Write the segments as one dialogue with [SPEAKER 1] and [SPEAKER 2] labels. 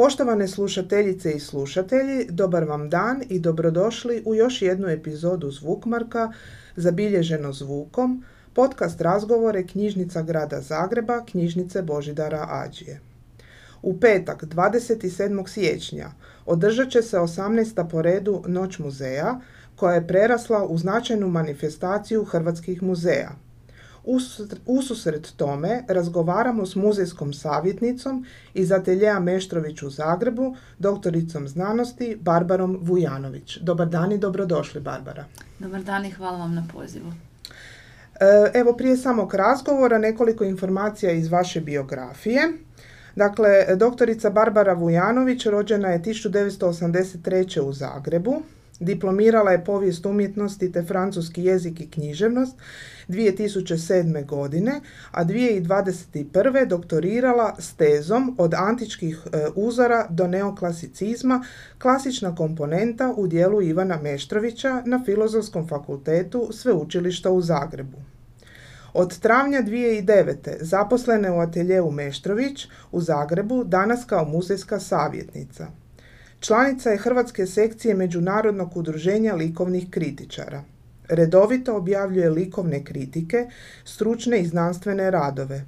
[SPEAKER 1] Poštovane slušateljice i slušatelji, dobar vam dan i dobrodošli u još jednu epizodu Zvukmarka, zabilježeno zvukom, podcast razgovore knjižnica grada Zagreba, knjižnice Božidara Ađije. U petak, 27. siječnja, održat će se 18. po redu Noć muzeja, koja je prerasla u značajnu manifestaciju hrvatskih muzeja – Ususret tome razgovaramo s muzejskom savjetnicom iz ateljeja Meštrović u Zagrebu, doktoricom znanosti Barbarom Vujanović. Dobar dan i dobrodošli, Barbara.
[SPEAKER 2] Dobar dan i hvala vam na pozivu.
[SPEAKER 1] E, evo prije samog razgovora nekoliko informacija iz vaše biografije. Dakle, doktorica Barbara Vujanović rođena je 1983. u Zagrebu. Diplomirala je povijest umjetnosti te francuski jezik i književnost 2007. godine, a 2021. doktorirala s tezom od antičkih e, uzora do neoklasicizma, klasična komponenta u dijelu Ivana Meštrovića na Filozofskom fakultetu Sveučilišta u Zagrebu. Od travnja 2009. zaposlene u ateljevu Meštrović u Zagrebu, danas kao muzejska savjetnica. Članica je Hrvatske sekcije Međunarodnog udruženja likovnih kritičara. Redovito objavljuje likovne kritike, stručne i znanstvene radove.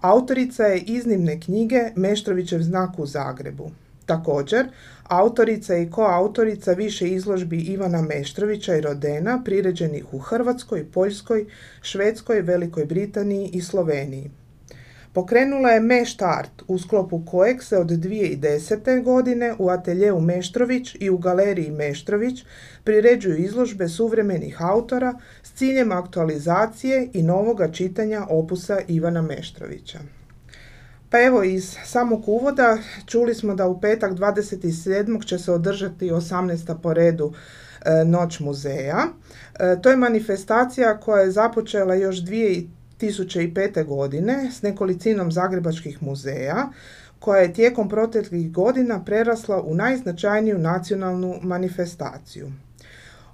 [SPEAKER 1] Autorica je iznimne knjige Meštrovićev znak u Zagrebu. Također, autorica i koautorica više izložbi Ivana Meštrovića i Rodena priređenih u Hrvatskoj, Poljskoj, Švedskoj, Velikoj Britaniji i Sloveniji. Pokrenula je Meštart u sklopu kojeg se od 2010. godine u ateljeu Meštrović i u galeriji Meštrović priređuju izložbe suvremenih autora s ciljem aktualizacije i novoga čitanja opusa Ivana Meštrovića. Pa evo iz samog uvoda čuli smo da u petak 27. će se održati 18. po redu e, Noć muzeja. E, to je manifestacija koja je započela još 2005. godine s nekolicinom zagrebačkih muzeja koja je tijekom proteklih godina prerasla u najznačajniju nacionalnu manifestaciju.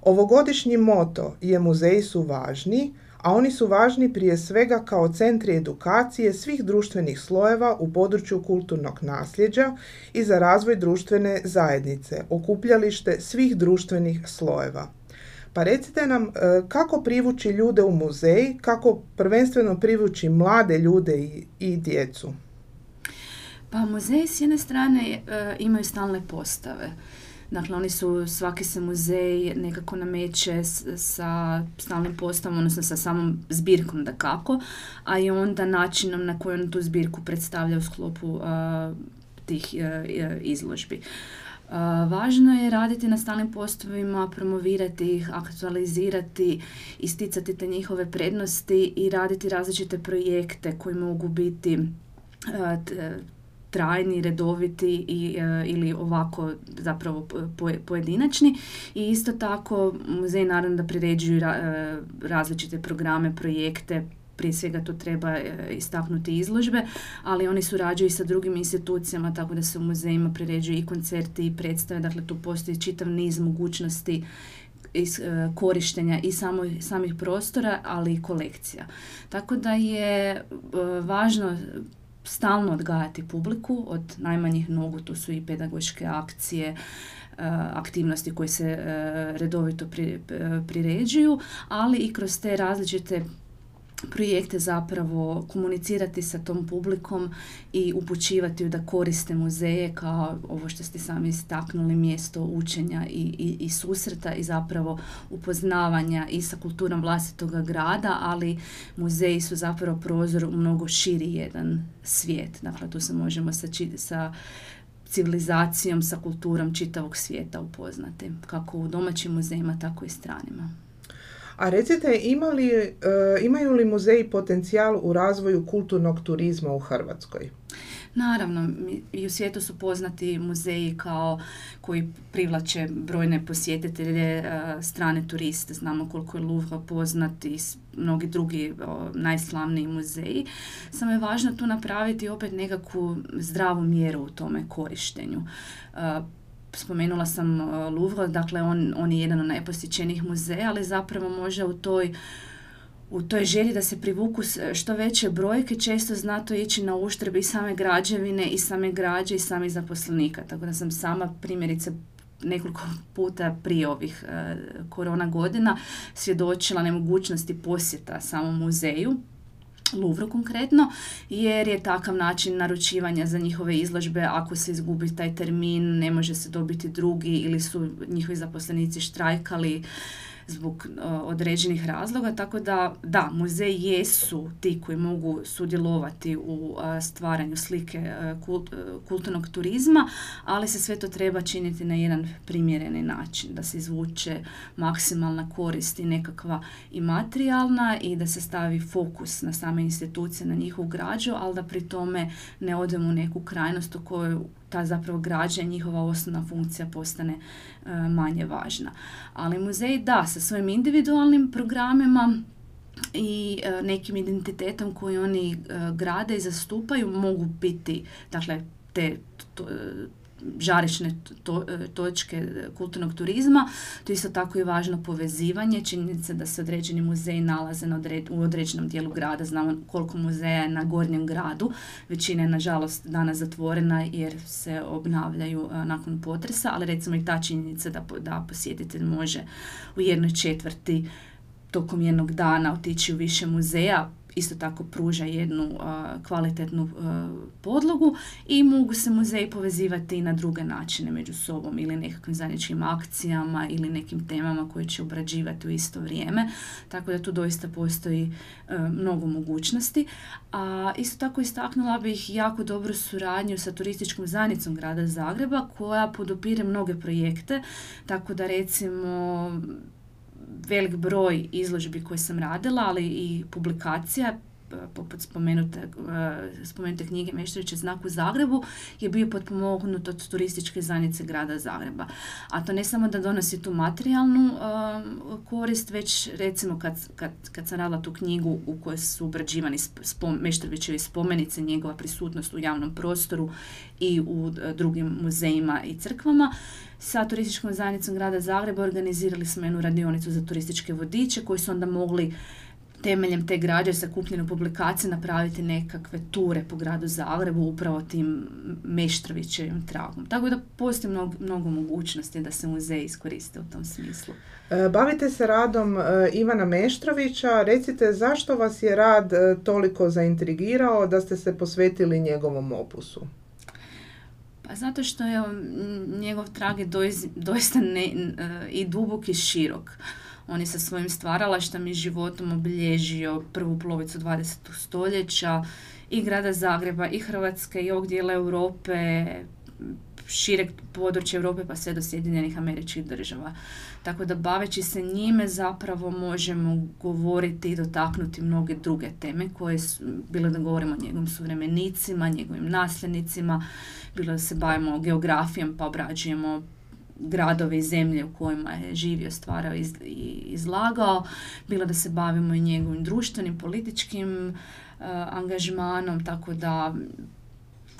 [SPEAKER 1] Ovogodišnji moto je muzeji su važni, a oni su važni prije svega kao centri edukacije svih društvenih slojeva u području kulturnog nasljeđa i za razvoj društvene zajednice, okupljalište svih društvenih slojeva. Pa recite nam e, kako privući ljude u muzej, kako prvenstveno privući mlade ljude i, i djecu?
[SPEAKER 2] Pa muzeji s jedne strane e, imaju stalne postave. Dakle, oni su, svaki se muzej nekako nameće sa stalnim postavom, odnosno sa samom zbirkom da kako, a i onda načinom na koji on tu zbirku predstavlja u sklopu tih uh, izložbi. Važno je raditi na stalnim postovima, promovirati ih, aktualizirati, isticati te njihove prednosti i raditi različite projekte koji mogu biti trajni, redoviti i, ili ovako zapravo pojedinačni. I isto tako muzej naravno da priređuju različite programe, projekte, prije svega to treba e, istaknuti izložbe, ali oni surađuju i sa drugim institucijama, tako da se u muzejima priređuju i koncerti i predstave, dakle tu postoji čitav niz mogućnosti iz, e, korištenja i samo, samih prostora, ali i kolekcija. Tako da je e, važno stalno odgajati publiku od najmanjih nogu, tu su i pedagoške akcije, aktivnosti koje se redovito priređuju, ali i kroz te različite projekte zapravo komunicirati sa tom publikom i upućivati da koriste muzeje kao ovo što ste sami istaknuli mjesto učenja i, i, i susreta i zapravo upoznavanja i sa kulturom vlastitoga grada, ali muzeji su zapravo prozor u mnogo širi jedan svijet. Dakle, tu se možemo sa, sa civilizacijom, sa kulturom čitavog svijeta upoznati, kako u domaćim muzejima, tako i stranima.
[SPEAKER 1] A recite, ima li, e, imaju li muzeji potencijal u razvoju kulturnog turizma u Hrvatskoj?
[SPEAKER 2] Naravno, i u svijetu su poznati muzeji kao koji privlače brojne posjetitelje, e, strane turiste, znamo koliko je Louvre poznat i mnogi drugi najslavniji muzeji. Samo je važno tu napraviti opet nekakvu zdravu mjeru u tome korištenju. Spomenula sam Louvre, dakle on, on je jedan od najposjećenijih muzeja, ali zapravo može u toj u toj želji da se privuku što veće brojke često zna to ići na uštrb i same građevine i same građe i samih zaposlenika. Tako da sam sama primjerice nekoliko puta prije ovih e, korona godina svjedočila nemogućnosti posjeta samom muzeju Louvre konkretno, jer je takav način naručivanja za njihove izložbe, ako se izgubi taj termin, ne može se dobiti drugi ili su njihovi zaposlenici štrajkali zbog određenih razloga, tako da da, muzeji jesu ti koji mogu sudjelovati u stvaranju slike kulturnog turizma, ali se sve to treba činiti na jedan primjereni način, da se izvuče maksimalna korist i nekakva i materijalna i da se stavi fokus na same institucije, na njihovu građu, ali da pri tome ne odemo u neku krajnost u kojoj ta zapravo građa njihova osnovna funkcija postane e, manje važna. Ali muzej da, sa svojim individualnim programima i e, nekim identitetom koji oni e, grade i zastupaju mogu biti dakle te žarišne to, e, točke kulturnog turizma. To isto tako i važno povezivanje, činjenica da se određeni muzeji nalaze na u određenom dijelu grada. Znamo koliko muzeja je na gornjem gradu. Većina je nažalost danas zatvorena jer se obnavljaju e, nakon potresa, ali recimo i ta činjenica da, da posjetitelj može u jednoj četvrti tokom jednog dana otići u više muzeja, isto tako pruža jednu kvalitetnu podlogu i mogu se muzeji povezivati i na druge načine među sobom ili nekakvim zajedničkim akcijama ili nekim temama koje će obrađivati u isto vrijeme. Tako da tu doista postoji mnogo mogućnosti. A isto tako istaknula bih jako dobru suradnju sa turističkom zajednicom grada Zagreba koja podupire mnoge projekte. Tako da recimo velik broj izložbi koje sam radila, ali i publikacija poput spomenute, e, spomenute knjige Meštrovića znak u Zagrebu je bio potpomognut od turističke zajednice grada Zagreba. A to ne samo da donosi tu materijalnu e, korist, već recimo kad, kad, kad sam radila tu knjigu u kojoj su obrađivani spom, Meštrovićevi spomenice, njegova prisutnost u javnom prostoru i u e, drugim muzejima i crkvama, sa turističkom zajednicom grada Zagreba organizirali smo jednu radionicu za turističke vodiče koji su onda mogli temeljem te građe sakupljene publikacije napraviti nekakve ture po gradu Zagrebu upravo tim Meštrovićevim tragom. Tako da postoji mnogo, mnogo mogućnosti da se muzej iskoriste u tom smislu.
[SPEAKER 1] E, bavite se radom e, Ivana Meštrovića. Recite zašto vas je rad e, toliko zaintrigirao da ste se posvetili njegovom opusu?
[SPEAKER 2] Pa zato što je njegov trag je doista ne, i dubok i širok. On je sa svojim stvaralaštom i životom obilježio prvu polovicu 20. stoljeća i grada Zagreba i Hrvatske i ovog dijela Europe, šireg područja Europe pa sve do Sjedinjenih američkih država. Tako da baveći se njime zapravo možemo govoriti i dotaknuti mnoge druge teme koje su, bilo da govorimo o njegovim suvremenicima, njegovim nasljednicima, bilo da se bavimo geografijom pa obrađujemo gradove i zemlje u kojima je živio, stvarao i izlagao, bilo da se bavimo i njegovim društvenim, političkim uh, angažmanom, tako da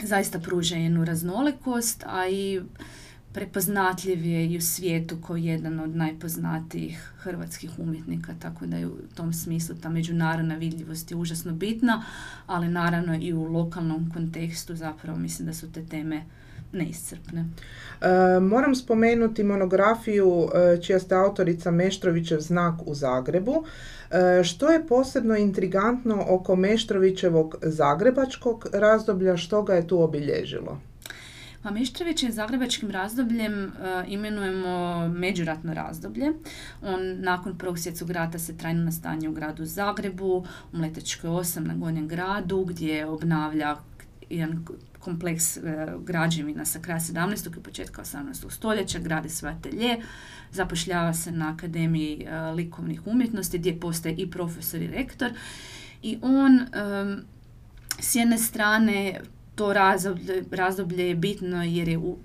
[SPEAKER 2] zaista pruža jednu raznolikost, a i prepoznatljiv je i u svijetu kao jedan od najpoznatijih hrvatskih umjetnika, tako da je u tom smislu ta međunarodna vidljivost je užasno bitna, ali naravno i u lokalnom kontekstu zapravo mislim da su te teme neiscrpne.
[SPEAKER 1] E, moram spomenuti monografiju e, čija ste autorica Meštrovićev znak u Zagrebu. E, što je posebno intrigantno oko Meštrovićevog zagrebačkog razdoblja, što ga je tu obilježilo?
[SPEAKER 2] Pa Mištrović je zagrebačkim razdobljem imenujemo međuratno razdoblje. On nakon Prvog svjetskog rata se trajno nastanje u gradu Zagrebu, u Mletečkoj 8 na Gornjem gradu, gdje obnavlja jedan kompleks e, građevina sa kraja 17. i početka 18. stoljeća, gradi sve atelje, zapošljava se na Akademiji e, likovnih umjetnosti gdje postaje i profesor i rektor i on s jedne strane to razdoblje, razdoblje je bitno jer je u,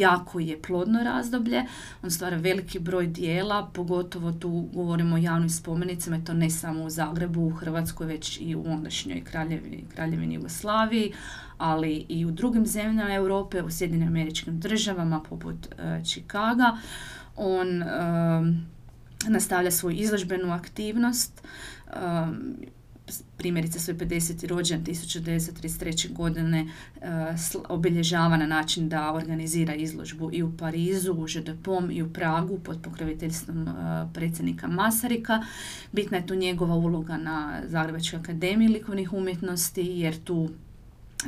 [SPEAKER 2] jako je plodno razdoblje, on stvara veliki broj dijela, pogotovo tu govorimo o javnim spomenicama, to ne samo u Zagrebu, u Hrvatskoj, već i u ondašnjoj kraljevini, kraljevini Jugoslaviji, ali i u drugim zemljama Europe, u Sjedinim američkim državama poput uh, Chicaga. On nastavlja svoju izložbenu aktivnost, primjerice svoj 50. rođen 1933. godine uh, obilježava na način da organizira izložbu i u Parizu, u Žedepom i u Pragu pod pokroviteljstvom uh, predsjednika Masarika. Bitna je tu njegova uloga na Zagrebačkoj akademiji likovnih umjetnosti jer tu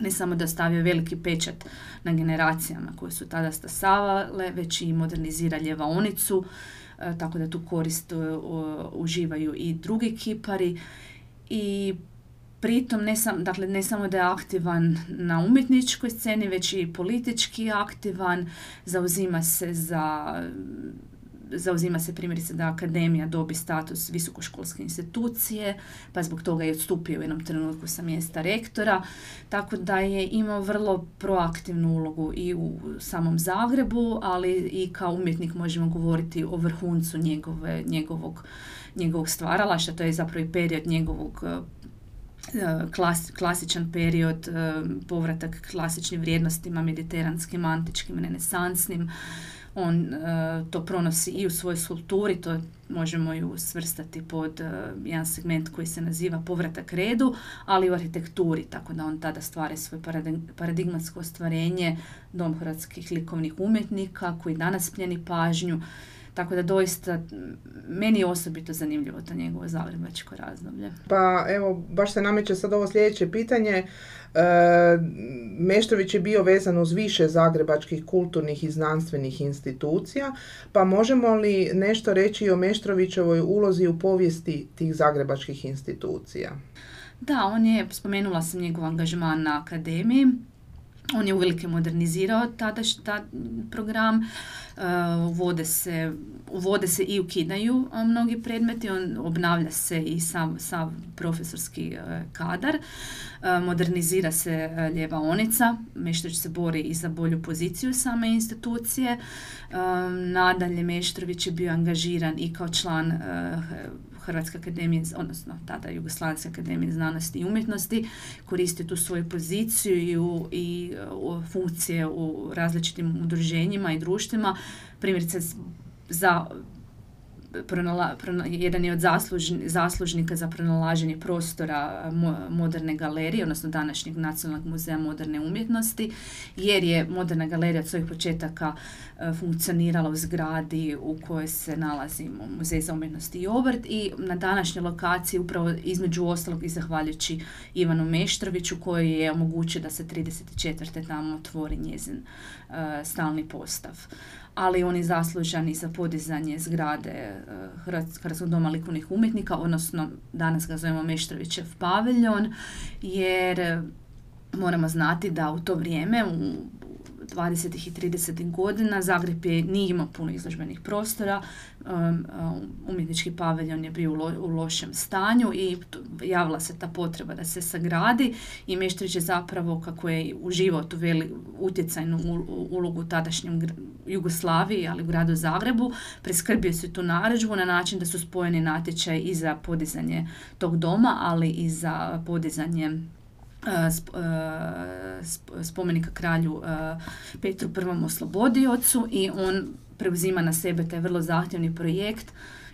[SPEAKER 2] ne samo da stavio veliki pečat na generacijama koje su tada stasavale, već i modernizira ljevaonicu, tako da tu korist uživaju i drugi kipari i pritom ne, sam, dakle, ne samo da je aktivan na umjetničkoj sceni, već i politički aktivan, zauzima se za zauzima se primjerice da akademija dobi status visokoškolske institucije, pa zbog toga je odstupio u jednom trenutku sa mjesta rektora, tako da je imao vrlo proaktivnu ulogu i u samom Zagrebu, ali i kao umjetnik možemo govoriti o vrhuncu njegove, njegovog njegovog stvaralaštva, to je zapravo i period njegovog e, klas, klasičan period, e, povratak klasičnim vrijednostima, mediteranskim, antičkim, renesansnim. On e, to pronosi i u svojoj skulpturi, to možemo ju svrstati pod jedan segment koji se naziva povratak redu, ali u arhitekturi, tako da on tada stvara svoje paradigmatsko ostvarenje dom hrvatskih likovnih umjetnika koji danas pljeni pažnju tako da doista meni je osobito zanimljivo to njegovo zagrebačko razdoblje.
[SPEAKER 1] Pa evo, baš se nameće sad ovo sljedeće pitanje. E, Meštrović je bio vezan uz više zagrebačkih kulturnih i znanstvenih institucija, pa možemo li nešto reći o Meštrovićevoj ulozi u povijesti tih zagrebačkih institucija?
[SPEAKER 2] Da, on je, spomenula sam njegov angažman na akademiji, on je uvelike modernizirao tada šta program, uvode se, uvode se i ukidaju mnogi predmeti, on obnavlja se i sam, sav profesorski uh, kadar, modernizira se ljevaonica, Meštrović se bori i za bolju poziciju same institucije, nadalje Meštrović je bio angažiran i kao član Hrvatske akademije, odnosno tada Jugoslavenske akademije znanosti i umjetnosti, koristi tu svoju poziciju i, u, i u funkcije u različitim udruženjima i društvima, primjerice za pronala, jedan je od zaslužnika za pronalaženje prostora moderne galerije, odnosno današnjeg Nacionalnog muzeja moderne umjetnosti, jer je moderna galerija od svojih početaka e, funkcionirala u zgradi u kojoj se nalazi Muzej za umjetnost i obrt i na današnjoj lokaciji upravo između ostalog i zahvaljujući Ivanu Meštroviću koji je omogućio da se 34. tamo otvori njezin e, stalni postav ali on je zaslužan i za podizanje zgrade e, Hrvatskog doma likovnih umjetnika, odnosno danas ga zovemo Meštrovićev paviljon, jer e, moramo znati da u to vrijeme, u 20. i 30. godina. Zagreb je nije imao puno izložbenih prostora, um, um, umjetnički paviljon je bio u, lošem stanju i javila se ta potreba da se sagradi i Meštrić je zapravo, kako je uživao tu veli, utjecajnu ulogu u tadašnjem Jugoslaviji, ali u gradu Zagrebu, preskrbio se tu naređbu na način da su spojeni natječaj i za podizanje tog doma, ali i za podizanje spomenika kralju Petru I. oslobodiocu i on preuzima na sebe taj vrlo zahtjevni projekt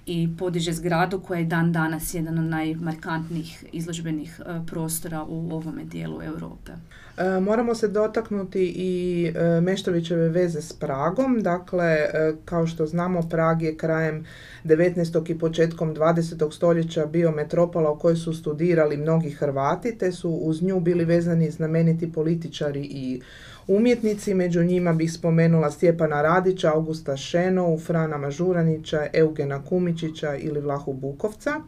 [SPEAKER 2] i podiže zgradu koja je dan danas jedan od najmarkantnijih izložbenih prostora u ovome dijelu Europe.
[SPEAKER 1] E, moramo se dotaknuti i e, Meštovićeve veze s Pragom. Dakle, e, kao što znamo, Prag je krajem 19. i početkom 20. stoljeća bio metropola u kojoj su studirali mnogi Hrvati, te su uz nju bili vezani znameniti političari i umjetnici. Među njima bih spomenula Stjepana Radića, Augusta Šenovu, Frana Mažuranića, Eugena Kumičića ili Vlahu Bukovca.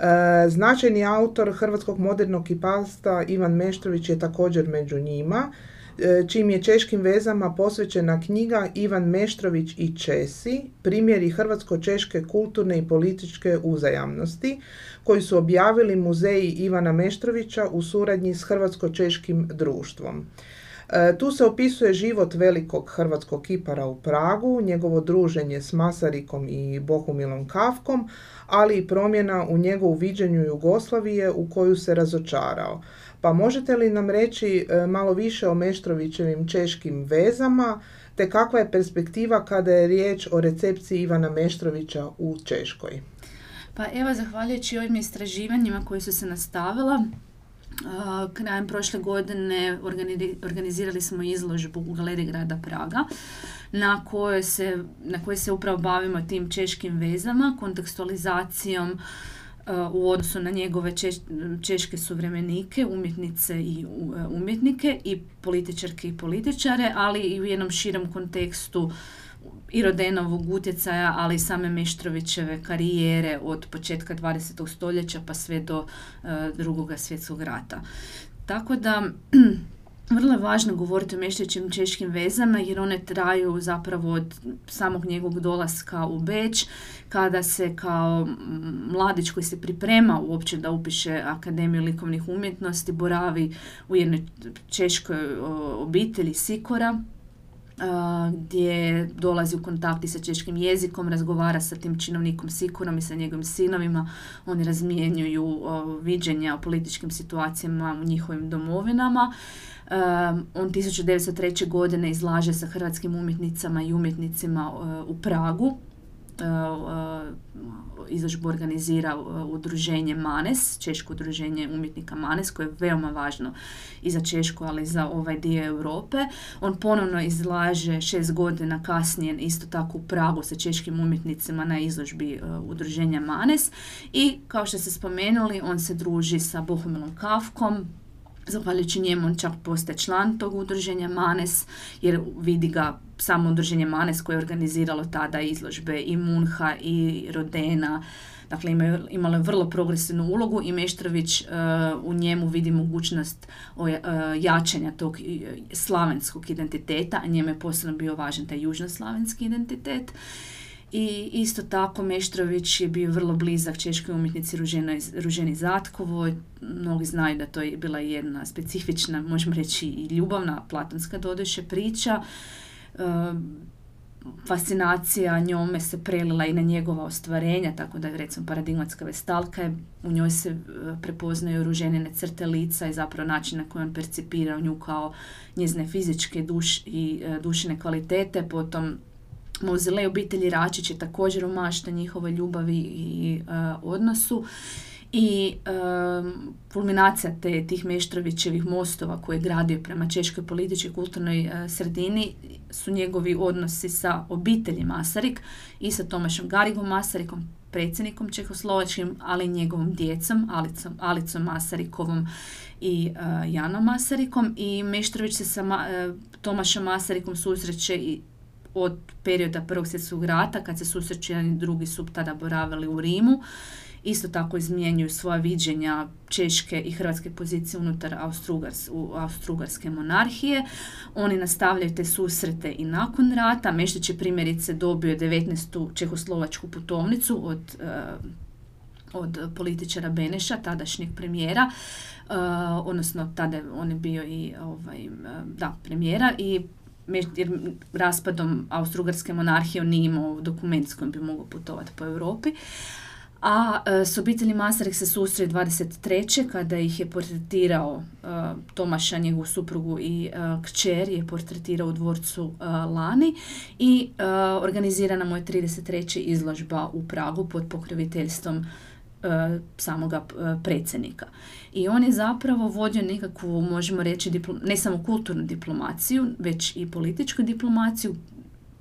[SPEAKER 1] E, značajni autor hrvatskog modernog kipasta Ivan Meštrović je također među njima, e, čim je češkim vezama posvećena knjiga Ivan Meštrović i Česi, primjeri hrvatsko-češke kulturne i političke uzajamnosti, koji su objavili muzeji Ivana Meštrovića u suradnji s hrvatsko-češkim društvom. E, tu se opisuje život velikog hrvatskog kipara u Pragu, njegovo druženje s Masarikom i Bohumilom Kafkom, ali i promjena u njegovu viđenju Jugoslavije u koju se razočarao. Pa možete li nam reći e, malo više o Meštrovićevim češkim vezama, te kakva je perspektiva kada je riječ o recepciji Ivana Meštrovića u Češkoj?
[SPEAKER 2] Pa evo, zahvaljujući ovim istraživanjima koji su se nastavila, krajem prošle godine organizirali smo izložbu u Galeriji grada Praga na kojoj se, na kojoj se upravo bavimo tim češkim vezama, kontekstualizacijom u odnosu na njegove češke suvremenike, umjetnice i umjetnike i političarke i političare, ali i u jednom širem kontekstu i Rodenovog utjecaja, ali i same Meštrovićeve karijere od početka 20. stoljeća pa sve do uh, drugog svjetskog rata. Tako da vrlo je važno govoriti o Meštrovićim češkim vezama jer one traju zapravo od samog njegovog dolaska u Beč kada se kao mladić koji se priprema uopće da upiše Akademiju likovnih umjetnosti boravi u jednoj češkoj obitelji Sikora gdje dolazi u kontakti sa češkim jezikom, razgovara sa tim činovnikom Sikurom i sa njegovim sinovima. Oni razmijenjuju viđenja o političkim situacijama u njihovim domovinama. on 1903. godine izlaže sa hrvatskim umjetnicama i umjetnicima u Pragu izložbu organizira udruženje Manes, Češko udruženje umjetnika Manes, koje je veoma važno i za Češku, ali i za ovaj dio Europe. On ponovno izlaže šest godina kasnije isto tako u Pragu sa češkim umjetnicima na izložbi udruženja Manes i kao što ste spomenuli, on se druži sa Bohumilom Kafkom, Zahvaljujući njemu on čak postaje član tog udruženja Manes, jer vidi ga samo udruženje Manes koje je organiziralo tada izložbe i Munha i Rodena, Dakle, imalo je vrlo progresivnu ulogu i Meštrović uh, u njemu vidi mogućnost uh, jačanja tog slavenskog identiteta, a njemu je posebno bio važan taj južnoslavenski identitet. I isto tako Meštrović je bio vrlo blizak češkoj umjetnici Ruženi Zatkovoj. Mnogi znaju da to je bila jedna specifična, možemo reći i ljubavna, platonska doduše priča. E, fascinacija njome se prelila i na njegova ostvarenja, tako da je recimo paradigmatska vestalka, u njoj se e, prepoznaju ruženine crte lica i zapravo način na koji on percipira nju kao njezine fizičke duš i e, dušine kvalitete, potom Mauzilej obitelji Račić je također umašta njihovoj ljubavi i uh, odnosu. I um, kulminacija te, tih Meštrovićevih mostova koje je gradio prema češkoj političkoj kulturnoj uh, sredini su njegovi odnosi sa obitelji Masarik i sa Tomašom Garigom Masarikom, predsjednikom Čehoslovačkim, ali i njegovom djecom, Alicom, Alicom Masarikovom i uh, Janom Masarikom i Meštrović se sa uh, Tomašom Masarikom susreće i od perioda Prvog svjetskog rata, kad se susreću jedan i drugi su tada boravili u Rimu. Isto tako izmjenjuju svoja viđenja češke i hrvatske pozicije unutar Austrougarske monarhije. Oni nastavljaju te susrete i nakon rata. Meštić je primjerice dobio 19. čehoslovačku putovnicu od, uh, od političara Beneša, tadašnjeg premijera. Uh, odnosno tada on je bio i ovaj, da, premijera i jer raspadom Austro-Ugarske monarhije on nije imao dokument s kojim bi mogao putovati po Europi. A e, s obitelji Masarik se susreo 23. kada ih je portretirao e, Tomaša, njegovu suprugu i e, kćer je portretirao u dvorcu Lani i organizirana mu je 33. izložba u Pragu pod pokroviteljstvom E, samoga e, predsjednika. I on je zapravo vodio nekakvu, možemo reći, ne samo kulturnu diplomaciju, već i političku diplomaciju,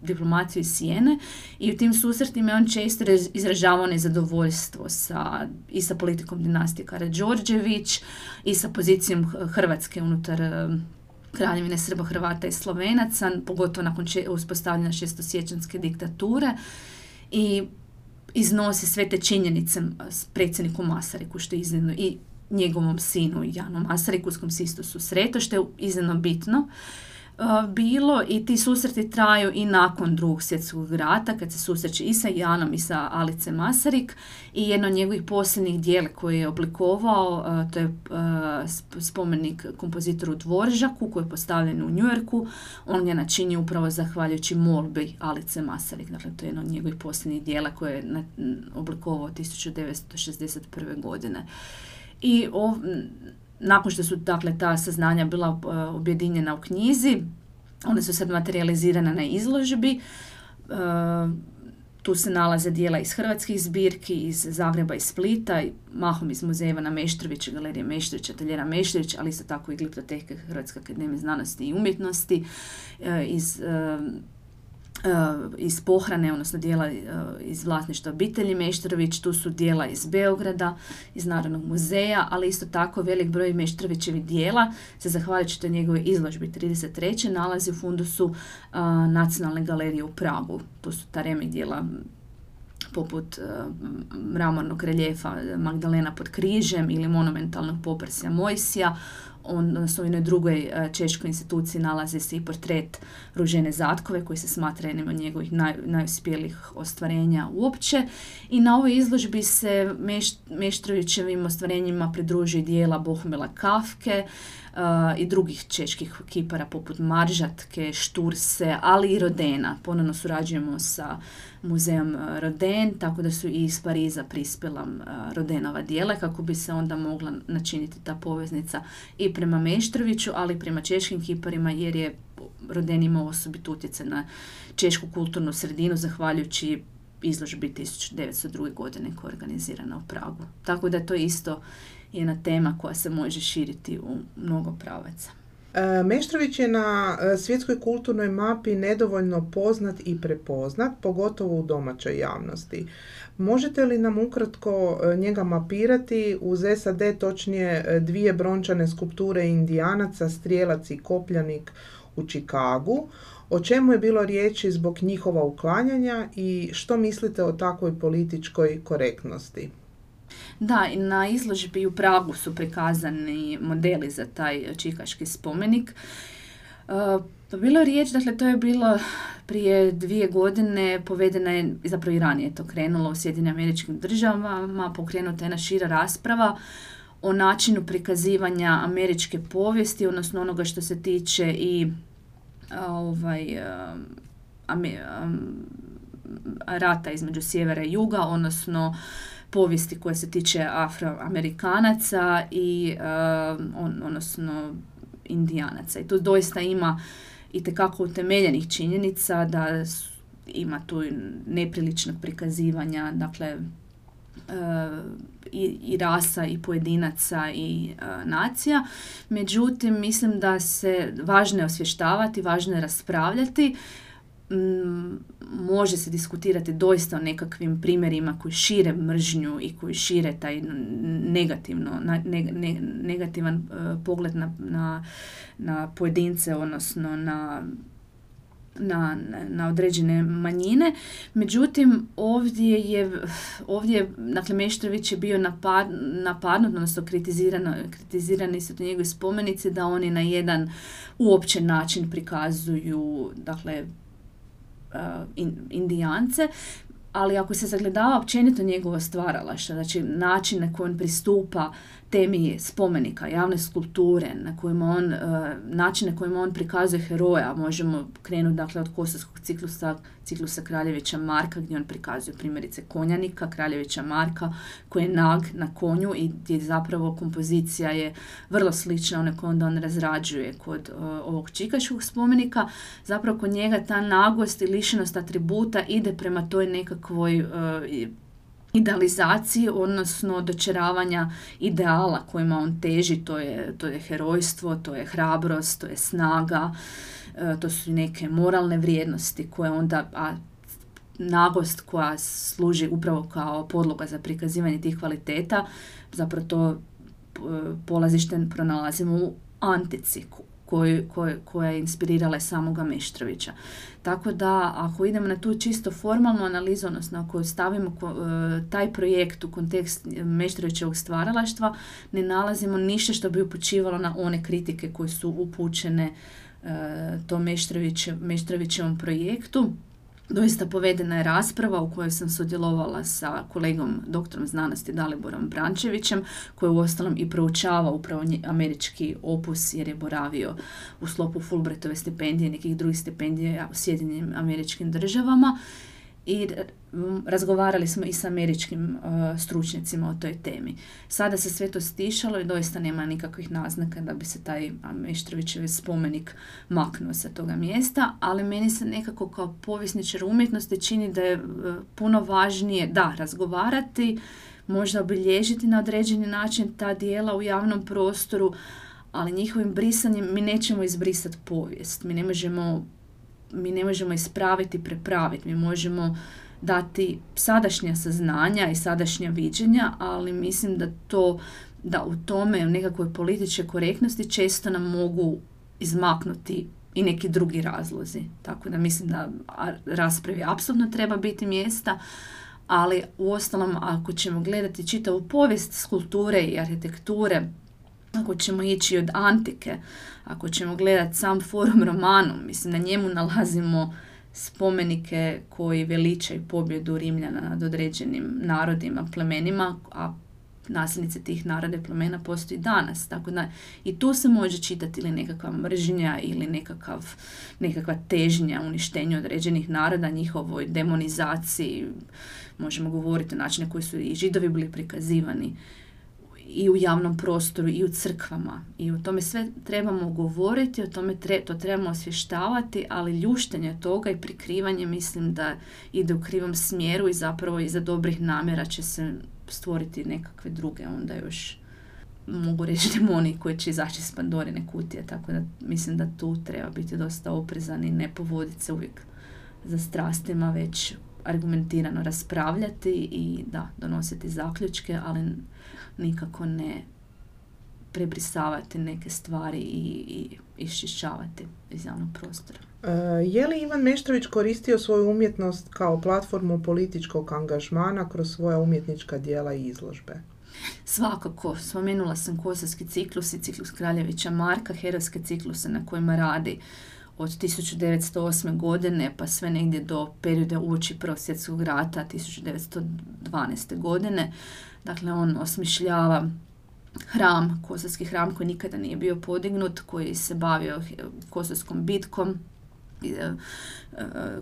[SPEAKER 2] diplomaciju iz Sijene i u tim susretima je on često izražavao nezadovoljstvo sa, i sa politikom dinastije Karadžorđević i sa pozicijom Hrvatske unutar e, kraljevine Srba, Hrvata i Slovenaca, pogotovo nakon uspostavljanja šestosjećanske diktature. I iznosi sve te činjenice s predsjednikom Masariku, što je iznimno i njegovom sinu Janu Masariku, s kojim se isto susreto, što je iznimno bitno bilo i ti susreti traju i nakon drugog svjetskog rata kad se susreće i sa Janom i sa Alice Masarik i jedno od njegovih posljednjih dijela koje je oblikovao to je spomenik kompozitoru Dvoržaku koji je postavljen u Njujorku on je načinio upravo zahvaljujući molbi Alice Masarik dakle to je jedno od njegovih posljednjih dijela koje je oblikovao 1961. godine i ov, nakon što su dakle ta saznanja bila uh, objedinjena u knjizi One su sad materializirane na izložbi. Tu se nalaze dijela iz hrvatskih zbirki, iz Zagreba i Splita, mahom iz muzeja na Meštrovića, Galerije Meštrovića, Ateljera Meštrović, ali isto tako i Gliptoteke Hrvatske akademije znanosti i umjetnosti, iz Eh, iz pohrane, odnosno dijela eh, iz vlasništva obitelji Meštrović, tu su dijela iz Beograda, iz Narodnog muzeja, ali isto tako velik broj Meštrovićevih dijela se zahvaljujući toj njegove izložbi 33. nalazi u fundusu eh, Nacionalne galerije u Pragu. To su ta remek dijela poput mramornog reljefa Magdalena pod križem ili monumentalnog poprsja Mojsija, odnosno u jednoj drugoj e, češkoj instituciji nalazi se i portret Ružene Zatkove koji se smatra jednim od njegovih naj, najuspjelijih ostvarenja uopće. I na ovoj izložbi se Meš, Meštrovićevim ostvarenjima pridružuje dijela Bohumila Kafke, i drugih čeških kipara poput Maržatke, Šturse, ali i Rodena. Ponovno surađujemo sa muzeom Roden, tako da su i iz Pariza prispjela Rodenova dijela kako bi se onda mogla načiniti ta poveznica i prema Meštroviću, ali i prema češkim kiparima jer je Roden imao osobit utjecaj na češku kulturnu sredinu zahvaljujući izložbi 1902. godine koja je organizirana u Pragu. Tako da to isto jedna tema koja se može širiti u mnogo pravaca.
[SPEAKER 1] E, Meštrović je na e, svjetskoj kulturnoj mapi nedovoljno poznat i prepoznat, pogotovo u domaćoj javnosti. Možete li nam ukratko e, njega mapirati uz SAD točnije dvije brončane skulpture indijanaca, strijelac i kopljanik u Čikagu? O čemu je bilo riječi zbog njihova uklanjanja i što mislite o takvoj političkoj korektnosti?
[SPEAKER 2] Da, i na izložbi u Pragu su prikazani modeli za taj čikaški spomenik. Pa bilo je riječ, dakle to je bilo prije dvije godine, povedena je, zapravo i ranije to krenulo u Sjedinim američkim državama, pokrenuta je jedna šira rasprava o načinu prikazivanja američke povijesti, odnosno onoga što se tiče i ovaj, rata između sjevera i juga, odnosno povijesti koja se tiče afroamerikanaca i on, odnosno indijanaca. I tu doista ima i tekako utemeljenih činjenica da ima tu nepriličnog prikazivanja, dakle i, i rasa i pojedinaca i nacija. Međutim, mislim da se važno je osvještavati, važno je raspravljati Mm, može se diskutirati doista o nekakvim primjerima koji šire mržnju i koji šire taj negativno, negativan e, pogled na, na, na pojedince, odnosno na na, na određene manjine. Međutim, ovdje je, ovdje dakle, Meštrović je bio napad, napadnut, odnosno kritizirano, kritizirani su to njegove spomenice da oni na jedan uopćen način prikazuju, dakle, Uh, indijance, ali ako se zagledava općenito njegovo stvaralaštvo, znači način na koji on pristupa temi spomenika, javne skulpture, na kojima on, e, način na kojima on prikazuje heroja, možemo krenuti dakle od kosovskog ciklusa, ciklusa Kraljevića Marka, gdje on prikazuje primjerice konjanika, Kraljevića Marka, koji je nag na konju i gdje zapravo kompozicija je vrlo slična one onda on razrađuje kod uh, ovog čikaškog spomenika. Zapravo kod njega ta nagost i lišenost atributa ide prema toj nekakvoj uh, idealizaciji, odnosno dočeravanja ideala kojima on teži, to je, to je herojstvo, to je hrabrost, to je snaga, e, to su neke moralne vrijednosti koje onda, a nagost koja služi upravo kao podloga za prikazivanje tih kvaliteta, zapravo to e, polazište pronalazimo u antici koja je inspirirala samoga Meštrovića. Tako da ako idemo na tu čisto formalnu analizu, odnosno ako stavimo e, taj projekt u kontekst Meštrovićevog stvaralaštva, ne nalazimo ništa što bi upućivalo na one kritike koje su upućene uh, tom Meštrovićevom projektu. Doista povedena je rasprava u kojoj sam sudjelovala sa kolegom doktorom znanosti Daliborom Brančevićem koji je uostalom i proučavao upravo američki opus jer je boravio u slopu Fulbrightove stipendije i nekih drugih stipendija u Sjedinjenim američkim državama i razgovarali smo i sa američkim stručnjacima o toj temi. Sada se sve to stišalo i doista nema nikakvih naznaka da bi se taj Meštrovićev spomenik maknuo sa toga mjesta, ali meni se nekako kao povjesničar umjetnosti čini da je puno važnije da razgovarati, možda obilježiti na određeni način ta dijela u javnom prostoru, ali njihovim brisanjem mi nećemo izbrisati povijest. Mi ne možemo, mi ne možemo ispraviti, prepraviti. Mi možemo dati sadašnja saznanja i sadašnja viđenja, ali mislim da to da u tome u nekakvoj političkoj korektnosti često nam mogu izmaknuti i neki drugi razlozi. Tako da mislim da raspravi apsolutno treba biti mjesta, ali uostalom ako ćemo gledati čitavu povijest skulpture i arhitekture, ako ćemo ići od antike, ako ćemo gledati sam forum romanu, mislim na njemu nalazimo spomenike koji veličaju pobjedu Rimljana nad određenim narodima, plemenima, a nasljednice tih naroda i plemena postoji danas. Tako da i tu se može čitati ili nekakva mržnja ili nekakav, nekakva težnja uništenju određenih naroda, njihovoj demonizaciji. Možemo govoriti o načine koji su i židovi bili prikazivani i u javnom prostoru i u crkvama. I o tome sve trebamo govoriti, o tome to trebamo osvještavati, ali ljuštenje toga i prikrivanje mislim da ide u krivom smjeru i zapravo iza dobrih namjera će se stvoriti nekakve druge onda još mogu reći demoni koji će izaći iz Pandorine kutije, tako da mislim da tu treba biti dosta oprezan i ne povoditi se uvijek za strastima, već argumentirano raspravljati i da, donositi zaključke, ali nikako ne prebrisavati neke stvari i, i iščišćavati iz javnog prostora.
[SPEAKER 1] E, je li Ivan Meštrović koristio svoju umjetnost kao platformu političkog angažmana kroz svoja umjetnička dijela i izložbe?
[SPEAKER 2] Svakako, spomenula sam kosovski ciklus i ciklus Kraljevića Marka, herojske cikluse na kojima radi od 1908. godine pa sve negdje do perioda uoči Prvog svjetskog rata 1912. godine. Dakle, on osmišljava hram, kosovski hram koji nikada nije bio podignut, koji se bavio kosovskom bitkom e,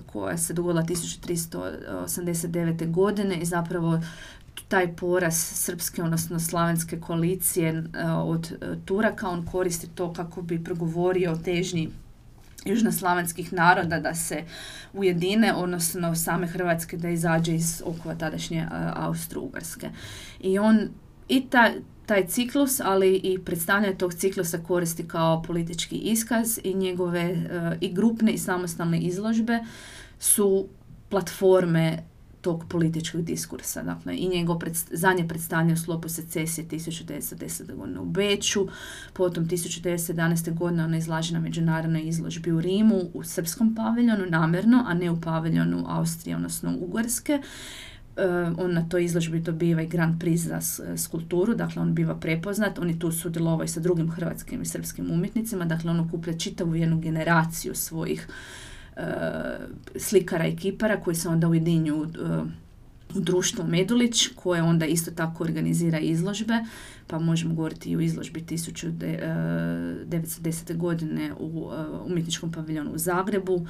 [SPEAKER 2] koja se dogodila 1389. godine i zapravo taj poraz srpske, odnosno slavenske koalicije e, od Turaka, on koristi to kako bi progovorio o težnji južnoslavenskih naroda da se ujedine, odnosno same Hrvatske da izađe iz okova tadašnje Austro-Ugarske. I on i ta, taj ciklus, ali i predstavljanje tog ciklusa koristi kao politički iskaz i njegove e, i grupne i samostalne izložbe su platforme tog političkog diskursa. Dakle, i njegov zadnje predstavljanje u slopu secesije 1910. godine u Beću, potom 1911. godine ona izlaži na međunarodnoj izložbi u Rimu, u srpskom paviljonu, namjerno, a ne u paviljonu Austrije, odnosno Ugarske. Uh, on na toj izložbi dobiva i Grand Prix za skulpturu, dakle on biva prepoznat, on je tu sudjelovao i sa drugim hrvatskim i srpskim umjetnicima, dakle on okuplja čitavu jednu generaciju svojih slikara i kipara koji se onda ujedinju eh, u društvo Medulić koje onda isto tako organizira izložbe pa možemo govoriti i o izložbi 1910. Eh, godine u umjetničkom paviljonu u Zagrebu,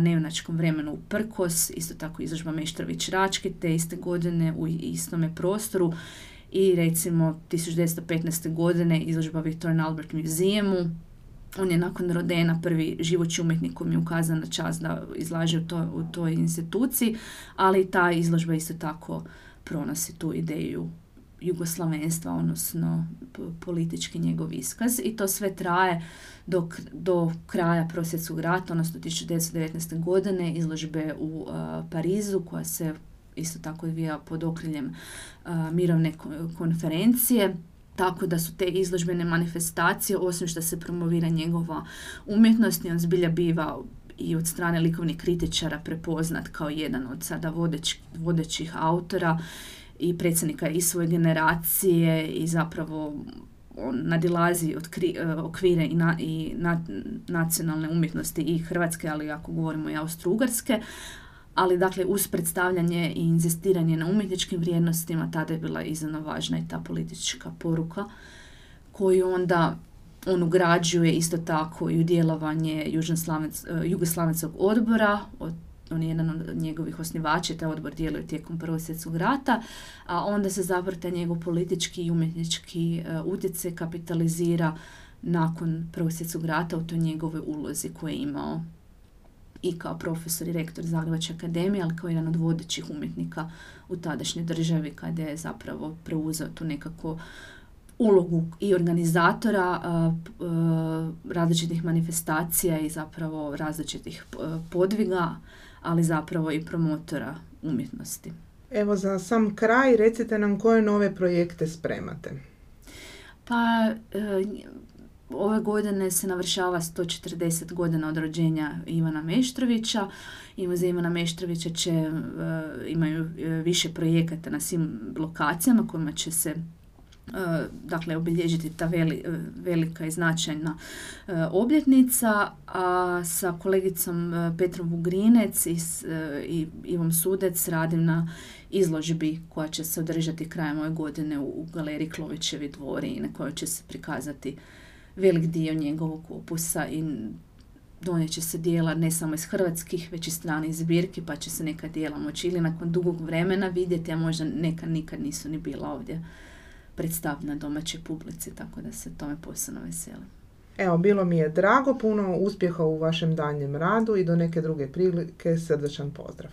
[SPEAKER 2] nejunačkom vremenu u Prkos, isto tako izložba Meštrović Račke te iste godine u istome prostoru i recimo 1915. godine izložba Victorian Albert Museumu on je nakon Rodena prvi živući umjetnik koji mi je ukazan na čast da izlaže u, to, u toj instituciji, ali ta izložba isto tako pronosi tu ideju jugoslavenstva, odnosno politički njegov iskaz i to sve traje dok, do kraja prosvjetskog rata, odnosno 1919. godine izložbe u Parizu koja se isto tako odvija pod okriljem mirovne konferencije tako da su te izložbene manifestacije, osim što se promovira njegova umjetnost, on zbilja biva i od strane likovnih kritičara prepoznat kao jedan od sada vodeć, vodećih autora i predsjednika i svoje generacije i zapravo on nadilazi otkri, e, okvire i, na, i na, nacionalne umjetnosti i Hrvatske, ali ako govorimo i Austro-Ugarske, ali dakle uz predstavljanje i inzistiranje na umjetničkim vrijednostima tada je bila iznimno važna i ta politička poruka koju onda on ugrađuje isto tako i u djelovanje Jugoslavenskog odbora. Od on je jedan od njegovih osnivača, taj odbor djeluje tijekom Prvog svjetskog rata, a onda se zapravo taj njegov politički i umjetnički uh, utjecaj kapitalizira nakon Prvog svjetskog rata u toj njegove ulozi koje je imao i kao profesor i rektor Zagrebačke akademije, ali kao jedan od vodećih umjetnika u tadašnjoj državi kada je zapravo preuzeo tu nekako ulogu i organizatora različitih manifestacija i zapravo različitih podviga, ali zapravo i promotora umjetnosti.
[SPEAKER 1] Evo za sam kraj recite nam koje nove projekte spremate.
[SPEAKER 2] Pa e, ove godine se navršava 140 godina od rođenja Ivana Meštrovića. I muzej Ivana Meštrovića će, e, imaju e, više projekata na svim lokacijama kojima će se E, dakle obilježiti ta veli, velika i značajna e, obljetnica, a sa kolegicom Petrom Vugrinec i, i Ivom Sudec radim na izložbi koja će se održati krajem ove godine u, u galeriji Klovićevi dvori i na kojoj će se prikazati velik dio njegovog opusa i donijet će se dijela ne samo iz hrvatskih, već i stranih zbirki, pa će se neka dijela moći ili nakon dugog vremena vidjeti, a možda neka nikad nisu ni bila ovdje predstaviti na domaćoj publici, tako da se tome posebno veselim.
[SPEAKER 1] Evo, bilo mi je drago, puno uspjeha u vašem danjem radu i do neke druge prilike srdečan pozdrav.